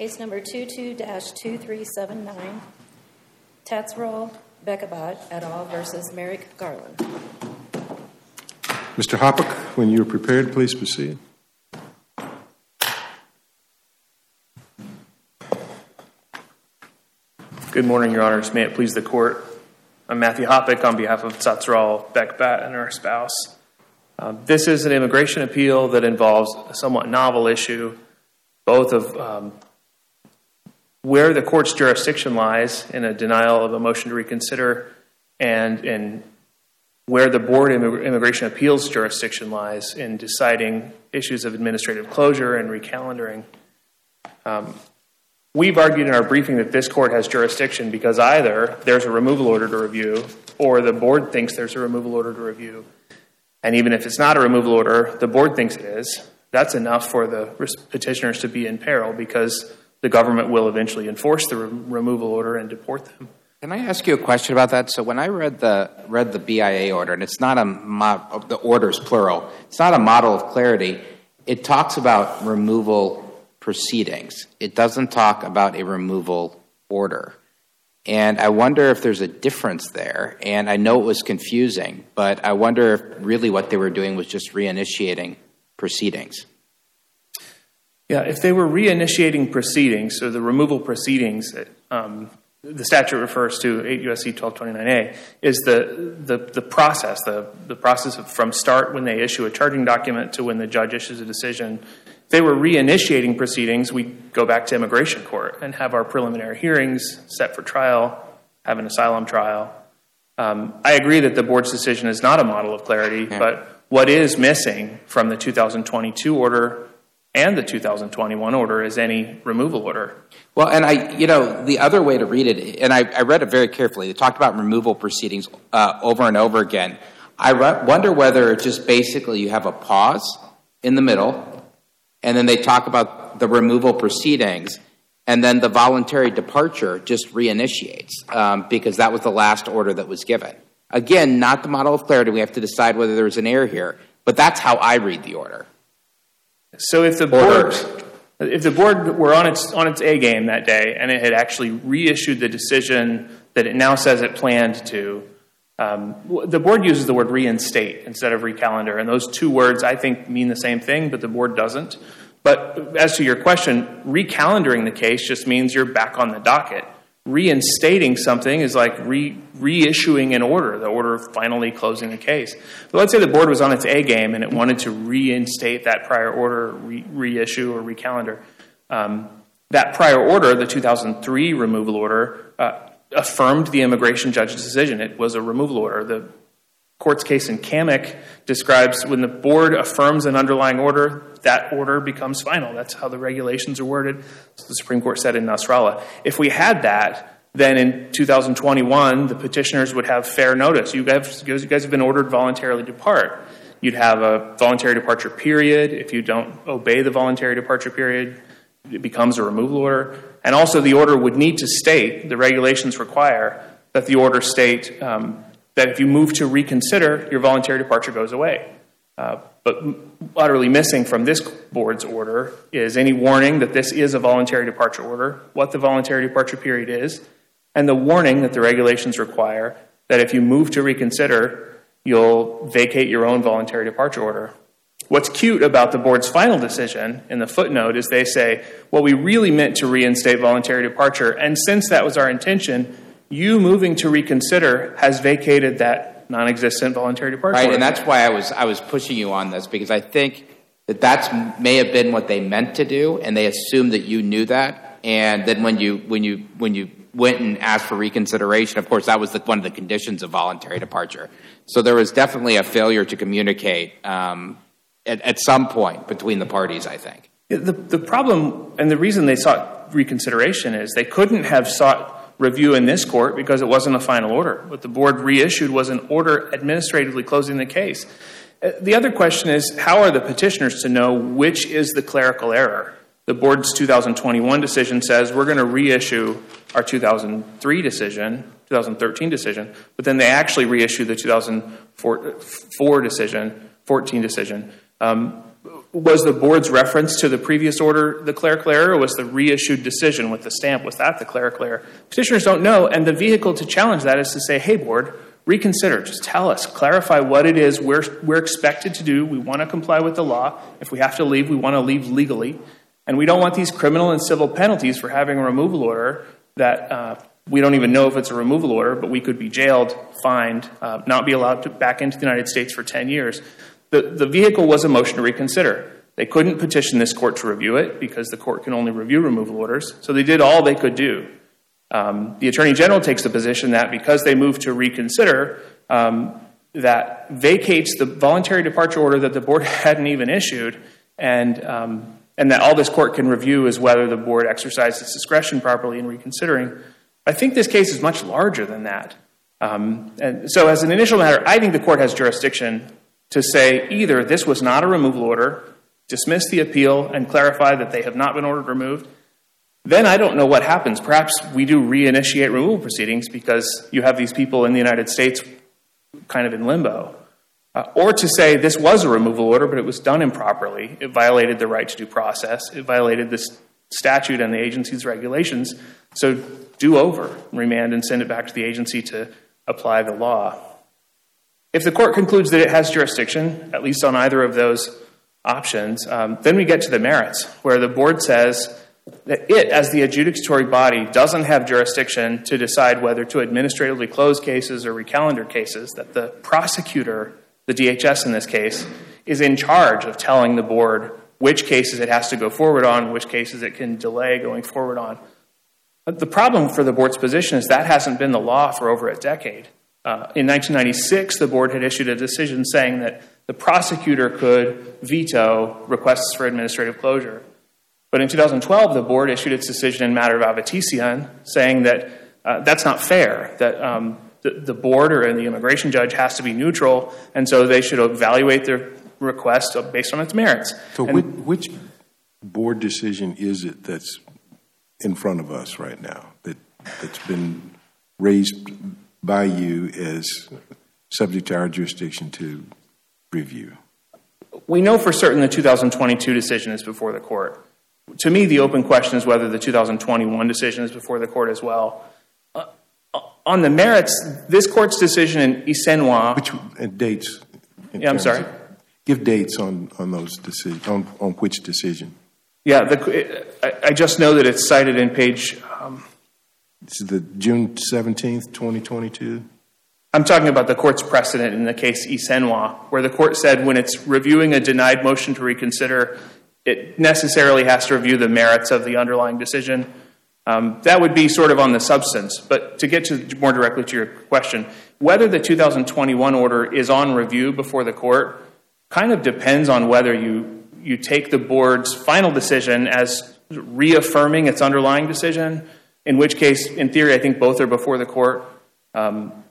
Case number 22-2379, Tsatsral Bekhbat et al. versus Merrick Garland. Mr. Hoppock, when you're prepared, please proceed. Good morning, Your Honors. May it please the Court. I'm Matthew Hoppock on behalf of Tsatsral Bekhbat and her spouse. Um, this is an immigration appeal that involves a somewhat novel issue, both of um, where the court's jurisdiction lies in a denial of a motion to reconsider and in where the board of immigration appeals jurisdiction lies in deciding issues of administrative closure and recalendaring. Um, We've argued in our briefing that this court has jurisdiction because either there's a removal order to review or the board thinks there's a removal order to review. And even if it's not a removal order, the board thinks it is. That's enough for the petitioners to be in peril because the government will eventually enforce the re- removal order and deport them. Can I ask you a question about that? So when I read the read the BIA order, and it's not a mo- the orders plural, it's not a model of clarity. It talks about removal proceedings. It doesn't talk about a removal order. And I wonder if there's a difference there. And I know it was confusing, but I wonder if really what they were doing was just reinitiating proceedings. Yeah, if they were reinitiating proceedings, so the removal proceedings, um, the statute refers to 8 U.S.C. 1229A, is the, the, the process, the, the process of from start when they issue a charging document to when the judge issues a decision If they were reinitiating proceedings, we'd go back to immigration court and have our preliminary hearings set for trial, have an asylum trial. Um, I agree that the board's decision is not a model of clarity, but what is missing from the 2022 order and the 2021 order is any removal order. Well, and I, you know, the other way to read it, and I, read it very carefully. They talked about removal proceedings uh, over and over again. I wonder whether just basically you have a pause in the middle and then they talk about the removal proceedings, and then the voluntary departure just reinitiates um, because that was the last order that was given. Again, not the model of clarity. We have to decide whether there was an error here, but that's how I read the order. So if the board, if the board were on its on its A game that day and it had actually reissued the decision that it now says it planned to, um, the board uses the word reinstate instead of recalendar, and those two words I think mean the same thing, but the board doesn't. But as to your question, recalendaring the case just means you're back on the docket. Reinstating something is like re- reissuing an order, the order of finally closing the case. But let's say the board was on its A game and it wanted to reinstate that prior order, re- reissue, or recalendar. Um, that prior order, the 2003 removal order, uh, affirmed the immigration judge's decision. It was a removal order. The court's case in Kamek describes when the board affirms an underlying order, that order becomes final. That's how the regulations are worded. the Supreme Court said in Nasrallah. If we had that, then in 2021, the petitioners would have fair notice. You guys, you guys have been ordered voluntarily to depart. You'd have a voluntary departure period. If you don't obey the voluntary departure period, it becomes a removal order. And also, the order would need to state, the regulations require that the order state um, that if you move to reconsider, your voluntary departure goes away. Uh, but utterly missing from this board's order is any warning that this is a voluntary departure order, what the voluntary departure period is, and the warning that the regulations require that if you move to reconsider, you'll vacate your own voluntary departure order. What's cute about the board's final decision in the footnote is they say, well, we really meant to reinstate voluntary departure, and since that was our intention, you moving to reconsider has vacated that non existent voluntary departure. Right, and that's why I was, I was pushing you on this because I think that that may have been what they meant to do, and they assumed that you knew that. And then when you, when you, when you went and asked for reconsideration, of course, that was the, one of the conditions of voluntary departure. So there was definitely a failure to communicate um, at, at some point between the parties, I think. The, the problem and the reason they sought reconsideration is they couldn't have sought review in this court because it wasn't a final order. What the board reissued was an order administratively closing the case. Uh, the other question is how are the petitioners to know which is the clerical error? The board's 2021 decision says we're going to reissue our 2003 decision, 2013 decision, but then they actually reissue the 2004 decision, 14 decision. Um, was the board's reference to the previous order the clerical error, or was the reissued decision with the stamp, was that the clerical error? Petitioners don't know, and the vehicle to challenge that is to say, hey, board, reconsider. Just tell us, clarify what it is we're, we're expected to do. We want to comply with the law. If we have to leave, we want to leave legally. And we don't want these criminal and civil penalties for having a removal order that uh, we don't even know if it's a removal order, but we could be jailed, fined, uh, not be allowed to back into the United States for 10 years. The, the vehicle was a motion to reconsider. They couldn't petition this court to review it because the court can only review removal orders. So they did all they could do. Um, the Attorney General takes the position that because they moved to reconsider, um, that vacates the voluntary departure order that the board hadn't even issued, and um, and that all this court can review is whether the board exercised its discretion properly in reconsidering. I think this case is much larger than that. And so, as an initial matter, I think the court has jurisdiction to say either this was not a removal order, dismiss the appeal, and clarify that they have not been ordered removed. Then I don't know what happens. Perhaps we do reinitiate removal proceedings because you have these people in the United States kind of in limbo. Uh, or to say this was a removal order, but it was done improperly. It violated the right to due process. It violated this statute and the agency's regulations. So do over, remand, and send it back to the agency to apply the law. If the court concludes that it has jurisdiction, at least on either of those options, um, then we get to the merits, where the board says that it, as the adjudicatory body, doesn't have jurisdiction to decide whether to administratively close cases or recalendar cases, that the prosecutor, the DHS in this case, is in charge of telling the board which cases it has to go forward on, which cases it can delay going forward on. But the problem for the board's position is that hasn't been the law for over a decade. Uh, in 1996, the board had issued a decision saying that the prosecutor could veto requests for administrative closure. But in 2012, the board issued its decision in matter of Avetisyan saying that uh, that's not fair, that um, the, board or the immigration judge has to be neutral, and so they should evaluate their request based on its merits. So, which, which board decision is it that's in front of us right now that, that's been raised by you is subject to our jurisdiction to review? We know for certain the 2022 decision is before the court. To me, the open question is whether the 2021 decision is before the court as well. Uh, on the merits, this court's decision in Esenwah. Which uh, dates? Yeah, I'm sorry. Give dates on, on those decisions, on, on which decision? Yeah, the, I just know that it's cited in page. The June 17th, 2022? I'm talking about the court's precedent in the case Esenwah, where the court said when it's reviewing a denied motion to reconsider, it necessarily has to review the merits of the underlying decision. Um, that would be sort of on the substance. But to get to more directly to your question, whether the 2021 order is on review before the court kind of depends on whether you you take the board's final decision as reaffirming its underlying decision, in which case, in theory, I think both are before the court. Um,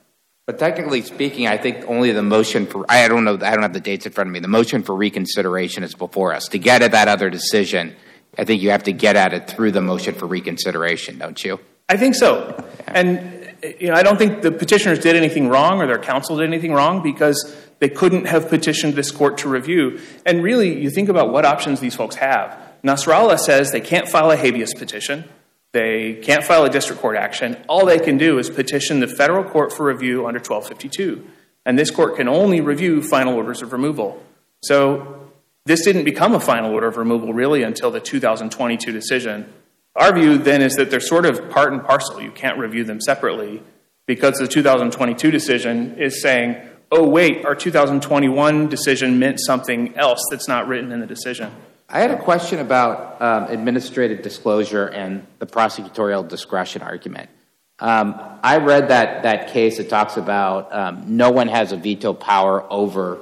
but technically speaking, I think only the motion for I don't know I don't have the dates in front of me. The motion for reconsideration is before us. To get at that other decision, I think you have to get at it through the motion for reconsideration, don't you? I think so. And you know, I don't think the petitioners did anything wrong or their counsel did anything wrong because they couldn't have petitioned this court to review. And really, you think about what options these folks have. Nasrallah says they can't file a habeas petition. They can't file a district court action. All they can do is petition the federal court for review under 1252. And this court can only review final orders of removal. So this didn't become a final order of removal really until the 2022 decision. Our view then is that they're sort of part and parcel. You can't review them separately because the 2022 decision is saying, oh, wait, our 2021 decision meant something else that's not written in the decision. I had a question about um, administrative disclosure and the prosecutorial discretion argument. Um, I read that, that case that talks about um, no one has a veto power over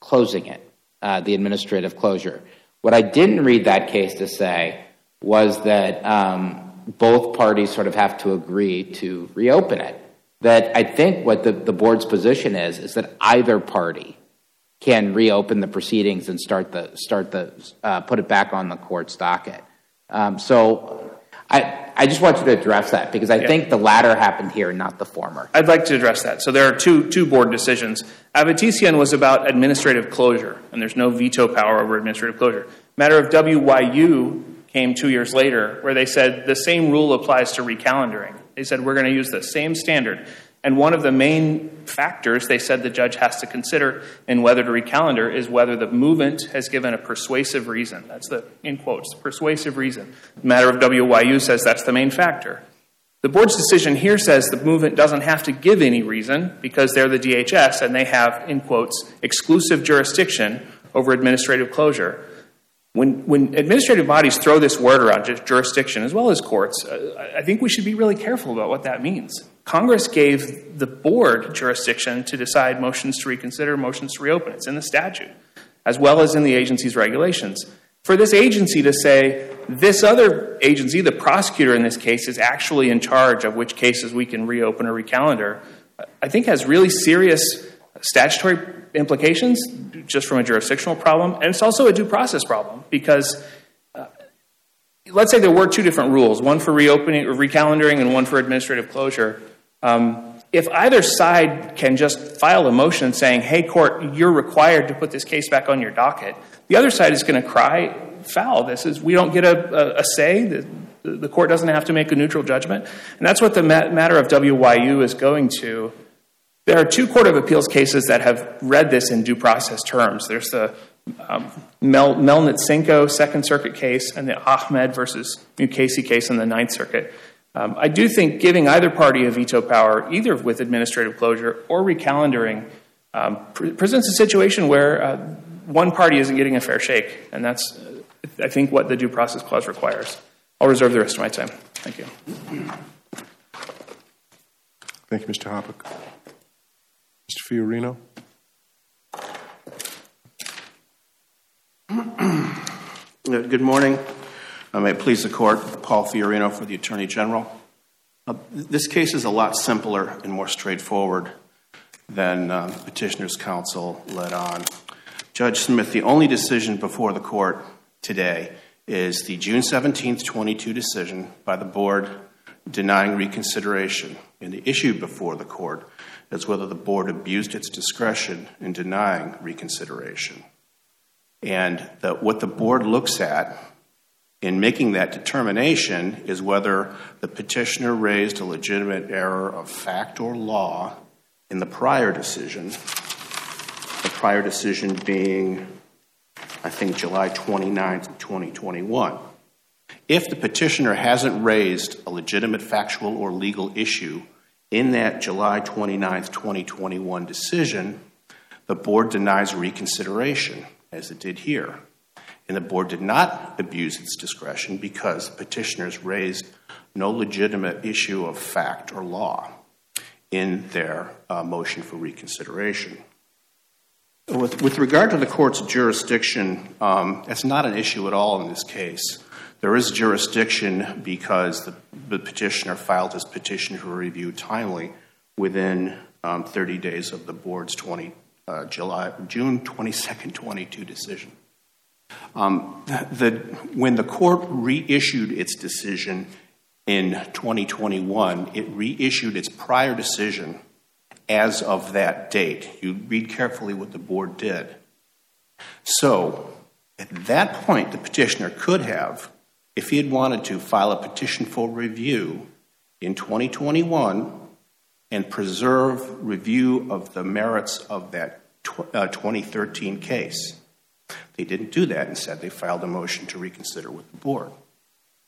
closing it, uh, the administrative closure. What I didn't read that case to say was that um, both parties sort of have to agree to reopen it. That I think what the, the board's position is is that either party can reopen the proceedings and start the start the uh, put it back on the court's docket. Um, so I, I just want you to address that because I Yeah. think the latter happened here, not the former. I'd like to address that. So there are two, two board decisions. Avetisyan was about administrative closure, and there's no veto power over administrative closure. Matter of WYU came two years later, where they said the same rule applies to recalendaring. They said we're going to use the same standard. And one of the main factors they said the judge has to consider in whether to recalendar is whether the movant has given a persuasive reason. That's the, in quotes, persuasive reason. The matter of WYU says that's the main factor. The board's decision here says the movant doesn't have to give any reason because they're the DHS and they have, in quotes, exclusive jurisdiction over administrative closure. When, when administrative bodies throw this word around, just jurisdiction, as well as courts, uh, I think we should be really careful about what that means. Congress gave the board jurisdiction to decide motions to reconsider, motions to reopen. It's in the statute, as well as in the agency's regulations. For this agency to say, this other agency, the prosecutor in this case, is actually in charge of which cases we can reopen or recalendar, I think has really serious statutory implications just from a jurisdictional problem. And it's also a due process problem because uh, let's say there were two different rules one for reopening or recalendaring and one for administrative closure. Um, if either side can just file a motion saying, hey, court, you're required to put this case back on your docket, the other side is going to cry foul. This is, we don't get a, a, a say. The, the court doesn't have to make a neutral judgment. And that's what the ma- matter of WYU is going to. There are two Court of Appeals cases that have read this in due process terms. There's the um, Mel, Melnitsenko Second Circuit case and the Ahmed versus Mukasey case in the Ninth Circuit. Um, I do think giving either party a veto power, either with administrative closure or recalendaring, um, pre- presents a situation where uh, one party isn't getting a fair shake, and that's, uh, I think, what the due process clause requires. I'll reserve the rest of my time. Thank you. Thank you, Mr. Hopper. Mr. Fiorino? Good morning. Uh, May please the court, Paul Fiorino for the Attorney General. Uh, This case is a lot simpler and more straightforward than uh, Petitioner's Counsel led on. Judge Smith, the only decision before the court today is the June 17th, 22 decision by the board denying reconsideration. And the issue before the court is whether the board abused its discretion in denying reconsideration. And that what the board looks at in making that determination is whether the petitioner raised a legitimate error of fact or law in the prior decision, the prior decision being, I think, July 29th, 2021. If the petitioner hasn't raised a legitimate factual or legal issue in that July 29th, 2021 decision, the board denies reconsideration, as it did here. And the board did not abuse its discretion because petitioners raised no legitimate issue of fact or law in their uh, motion for reconsideration. With, with regard to the court's jurisdiction, um, it's not an issue at all in this case. There is jurisdiction because the, the petitioner filed his petition for review timely within um, 30 days of the board's 20, uh, July, June 22nd, 22 decision. Um, when the court reissued its decision in 2021, it reissued its prior decision as of that date. You read carefully what the board did. So, at that point, the petitioner could have, if he had wanted to, file a petition for review in 2021 and preserve review of the merits of that tw- uh, 2013 case. They didn't do that. Instead, they filed a motion to reconsider with the board.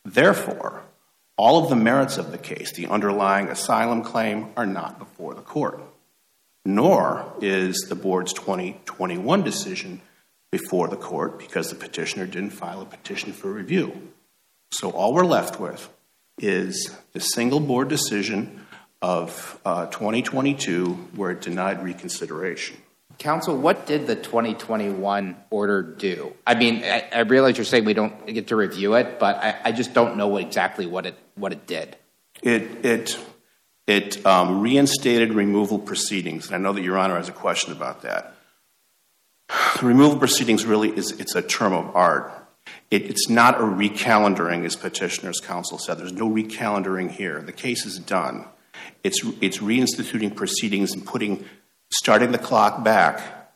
Therefore, all of the merits of the case, the underlying asylum claim, are not before the court. Nor is the board's 2021 decision before the court because the petitioner didn't file a petition for review. So all we're left with is the single board decision of uh, 2022 where it denied reconsideration. Counsel, what did the 2021 order do? I mean, I, I realize you're saying we don't get to review it, but I, I just don't know exactly what it what it did. It, it, it um, reinstated removal proceedings, and I know that Your Honor has a question about that. The removal proceedings really is it's a term of art. It, it's not a recalendaring, as petitioner's counsel said. There's no recalendaring here. The case is done. It's, it's reinstituting proceedings and putting, starting the clock back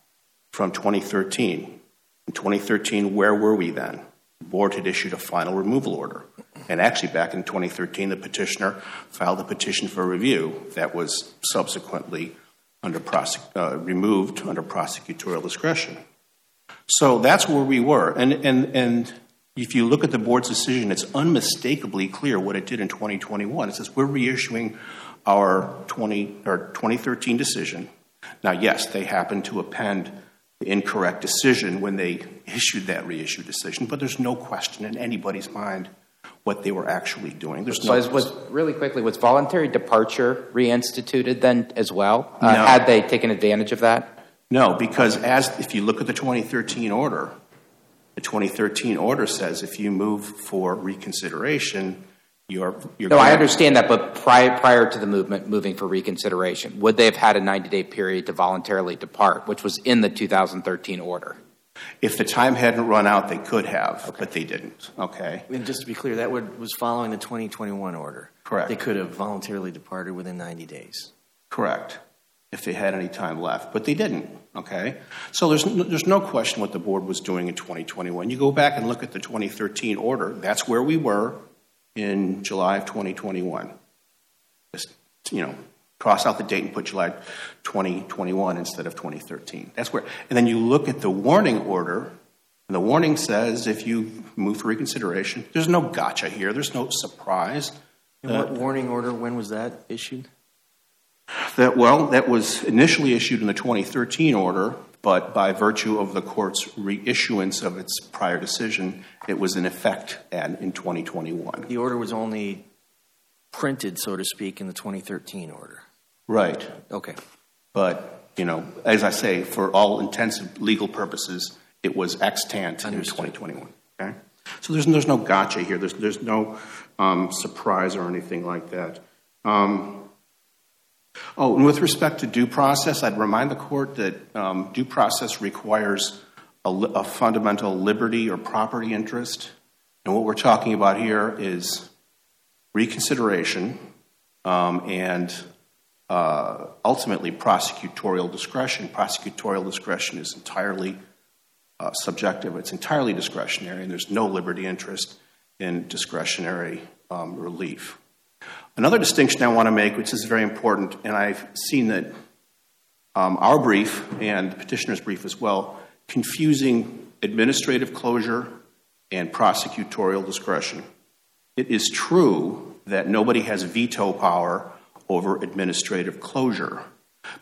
from 2013. In 2013, where were we then? The board had issued a final removal order. And actually, back in 2013, the petitioner filed a petition for review that was subsequently under prosec- uh, removed under prosecutorial discretion. So that's where we were. And, and, and if you look at the board's decision, it's unmistakably clear what it did in 2021. It says we're reissuing our 20, or 2013 decision. Now, yes, they happened to append the incorrect decision when they issued that reissued decision, but there's no question in anybody's mind what they were actually doing. There's no Was, was really quickly was voluntary departure reinstituted then as well? Uh, No. Had they taken advantage of that? No, because as if you look at the 2013 order, the 2013 order says if you move for reconsideration, you're you're No, I understand that, but prior prior to the movant moving for reconsideration, would they have had a 90 day period to voluntarily depart, which was in the 2013 order? If the time hadn't run out, they could have, but they didn't. Okay, And just to be clear, that would, was following the 2021 order. Correct. They could have voluntarily departed within 90 days. correct. If they had any time left, but they didn't. Okay, so there's no, there's no question what the board was doing in 2021. You go back and look at the 2013 order. That's where we were in July of 2021. Just you know, cross out the date and put July 2021 instead of 2013. That's where. And then you look at the warning order, and the warning says if you move for reconsideration, there's no gotcha here. There's no surprise. And what warning order, when was that issued? That well, that was initially issued in the 2013 order, but by virtue of the court's reissuance of its prior decision, it was in effect at, in 2021. The order was only printed, so to speak, in the 2013 order. Right. Okay. But, you know, as I say, for all intents and legal purposes, it was extant in 2021. Okay? So there's, there's no gotcha here. There's, there's no um, surprise or anything like that. Um, oh, and with respect to due process, I'd remind the court that um, due process requires a, fundamental liberty or property interest. And what we're talking about here is reconsideration um, and uh, ultimately prosecutorial discretion. Prosecutorial discretion is entirely uh, subjective, it's entirely discretionary, and there's no liberty interest in discretionary um, relief. Another distinction I want to make, which is very important, and I've seen that um, our brief and the petitioner's brief as well, confusing administrative closure and prosecutorial discretion. It is true that nobody has veto power over administrative closure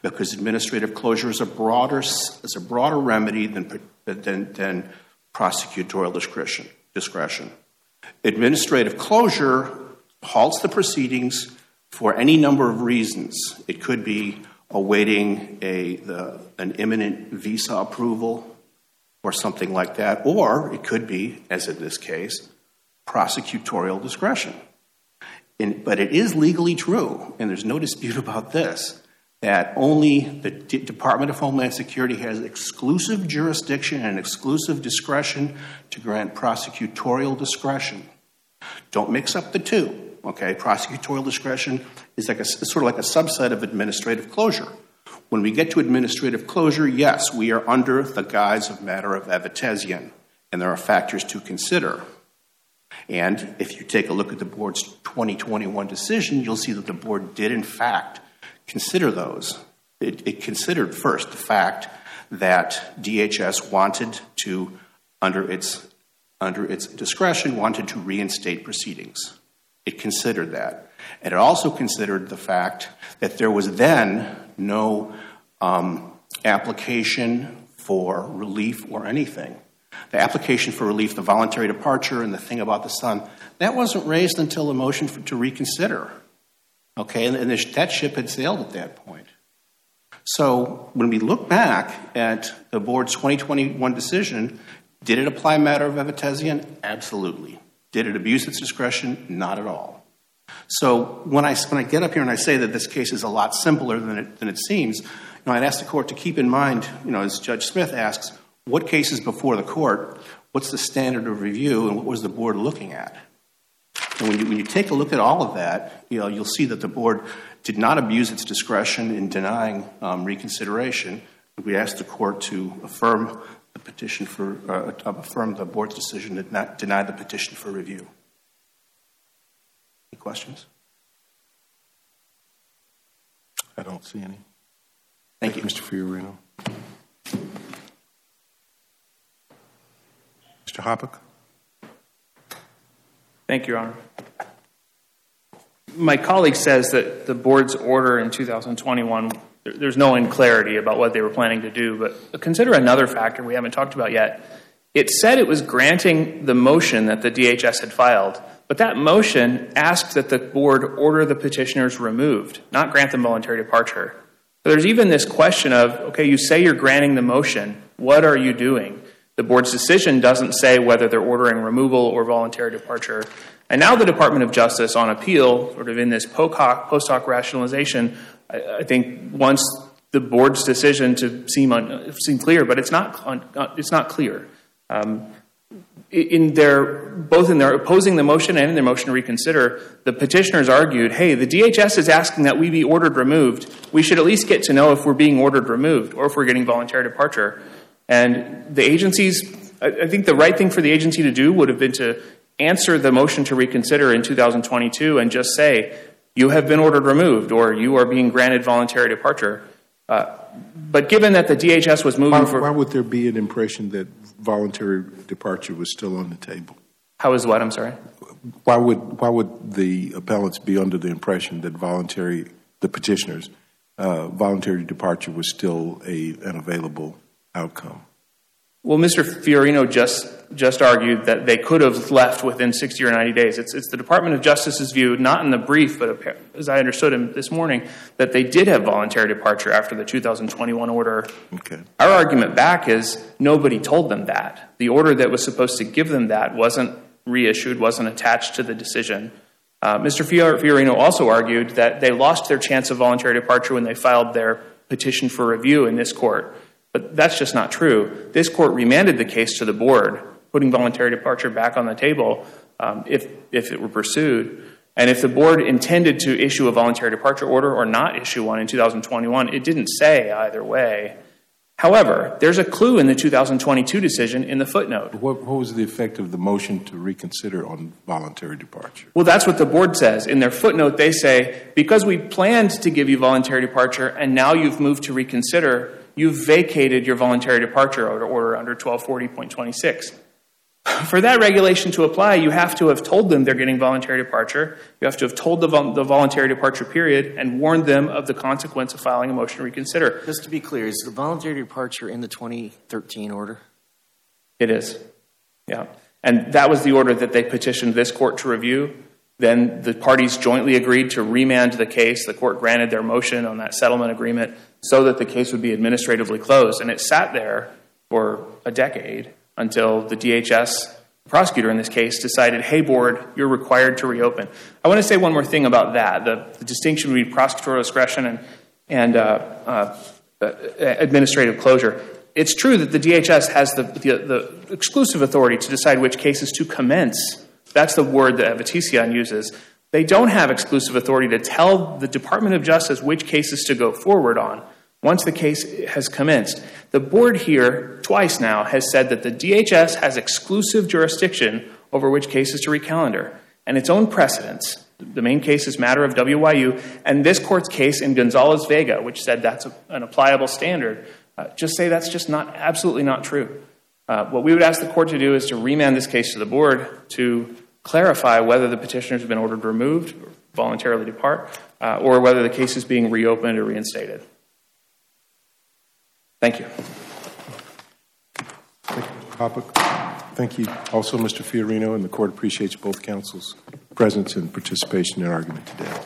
because administrative closure is a broader, is a broader remedy than, than, than prosecutorial discretion. discretion. Administrative closure halts the proceedings for any number of reasons. It could be awaiting a, an imminent visa approval or something like that, or it could be, as in this case, prosecutorial discretion. And, but it is legally true, and there's no dispute about this, that only the Department of Homeland Security has exclusive jurisdiction and exclusive discretion to grant prosecutorial discretion. Don't mix up the two, okay? Prosecutorial discretion is like a, sort of like a subset of administrative closure. When we get to administrative closure, yes, we are under the guise of matter of Avetisyan, and there are factors to consider. And if you take a look at the board's 2021 decision, you'll see that the board did, in fact, consider those. It, it considered first the fact that DHS wanted to, under its, under its discretion, wanted to reinstate proceedings. It considered that. And it also considered the fact that there was then no um, application for relief or anything. The application for relief, the voluntary departure, and the thing about the son, that wasn't raised until the motion for, to reconsider. Okay, and, that ship had sailed at that point. So when we look back at the board's 2021 decision, did it apply matter of Avetisyan? Absolutely. Did it abuse its discretion? Not at all. So when I, when I get up here and I say that this case is a lot simpler than it, than it seems, you know, I'd ask the court to keep in mind, you know, as Judge Smith asks, what cases before the court what's the standard of review and what was the board looking at? And when you, when you take a look at all of that, you know, you'll see that the board did not abuse its discretion in denying um, reconsideration. We asked the court to affirm the petition for, uh, affirm the board's decision to not deny the petition for review. Any questions? I don't see any. Thank you. Mr. Fiorino. Mr. Hoppock? Thank you, Your Honor. My colleague says that the board's order in 2021, there- there's no clarity about what they were planning to do, but consider another factor we haven't talked about yet. It said it was granting the motion that the DHS had filed, but that motion asked that the board order the petitioners removed, not grant them voluntary departure. There's even this question of, okay, you say you're granting the motion, what are you doing? The board's decision doesn't say whether they're ordering removal or voluntary departure. And now the Department of Justice on appeal, sort of in this post hoc rationalization, I, think once the board's decision to seem, un, seem clear, but it's not, un, it's not clear. Um, in their both in their opposing the motion and in their motion to reconsider, the petitioners argued, "Hey, the DHS is asking that we be ordered removed. We should at least get to know if we're being ordered removed or if we're getting voluntary departure." And the agencies, I think the right thing for the agency to do would have been to answer the motion to reconsider in 2022 and just say, "You have been ordered removed," or "You are being granted voluntary departure." Uh, but given that the DHS was moving for, why would there be an impression that voluntary departure was still on the table? how is what? I'm sorry. Why would why would the appellants be under the impression that voluntary the petitioners uh, voluntary departure was still a an available outcome? Well, Mr. Fiorino just just argued that they could have left within 60 or 90 days. It's, it's the Department of Justice's view, not in the brief, but as I understood him this morning, that they did have voluntary departure after the 2021 order. Okay. Our argument back is nobody told them that. The order that was supposed to give them that wasn't reissued, wasn't attached to the decision. Uh, Mr. Fiorino also argued that they lost their chance of voluntary departure when they filed their petition for review in this court. But that's just not true. This court remanded the case to the board, putting voluntary departure back on the table um, if, if it were pursued. And if the board intended to issue a voluntary departure order or not issue one in 2021, it didn't say either way. However, there's a clue in the 2022 decision in the footnote. What, what was the effect of the motion to reconsider on voluntary departure? Well, that's what the board says. In their footnote, they say, because we planned to give you voluntary departure and now you've moved to reconsider, you've vacated your voluntary departure order under 1240.26. For that regulation to apply, you have to have told them they're getting voluntary departure. You have to have told the, vol- the voluntary departure period and warned them of the consequence of filing a motion to reconsider. Just to be clear, is the voluntary departure in the 2013 order? It is. Yeah. And that was the order that they petitioned this court to review. Then the parties jointly agreed to remand the case. The court granted their motion on that settlement agreement so that the case would be administratively closed. And it sat there for a decade until the DHS prosecutor in this case decided, hey, board, you're required to reopen. I want to say one more thing about that the, the distinction between prosecutorial discretion and, and uh, uh, administrative closure. It's true that the DHS has the, the, the, exclusive authority to decide which cases to commence. That's the word that Avetisyan uses. They don't have exclusive authority to tell the Department of Justice which cases to go forward on once the case has commenced. The board here, twice now, has said that the DHS has exclusive jurisdiction over which cases to recalendar and its own precedents. The main case is matter of WYU, and this court's case in Gonzalez Vega, which said that's a, an applicable standard, uh, just say that's just not absolutely not true. Uh, what we would ask the court to do is to remand this case to the board to clarify whether the petitioners have been ordered removed, voluntarily depart, uh, or whether the case is being reopened or reinstated. Thank you. Thank you Papa. Thank you also, Mr. Fiorino, and the court appreciates both counsel's presence and participation in argument today.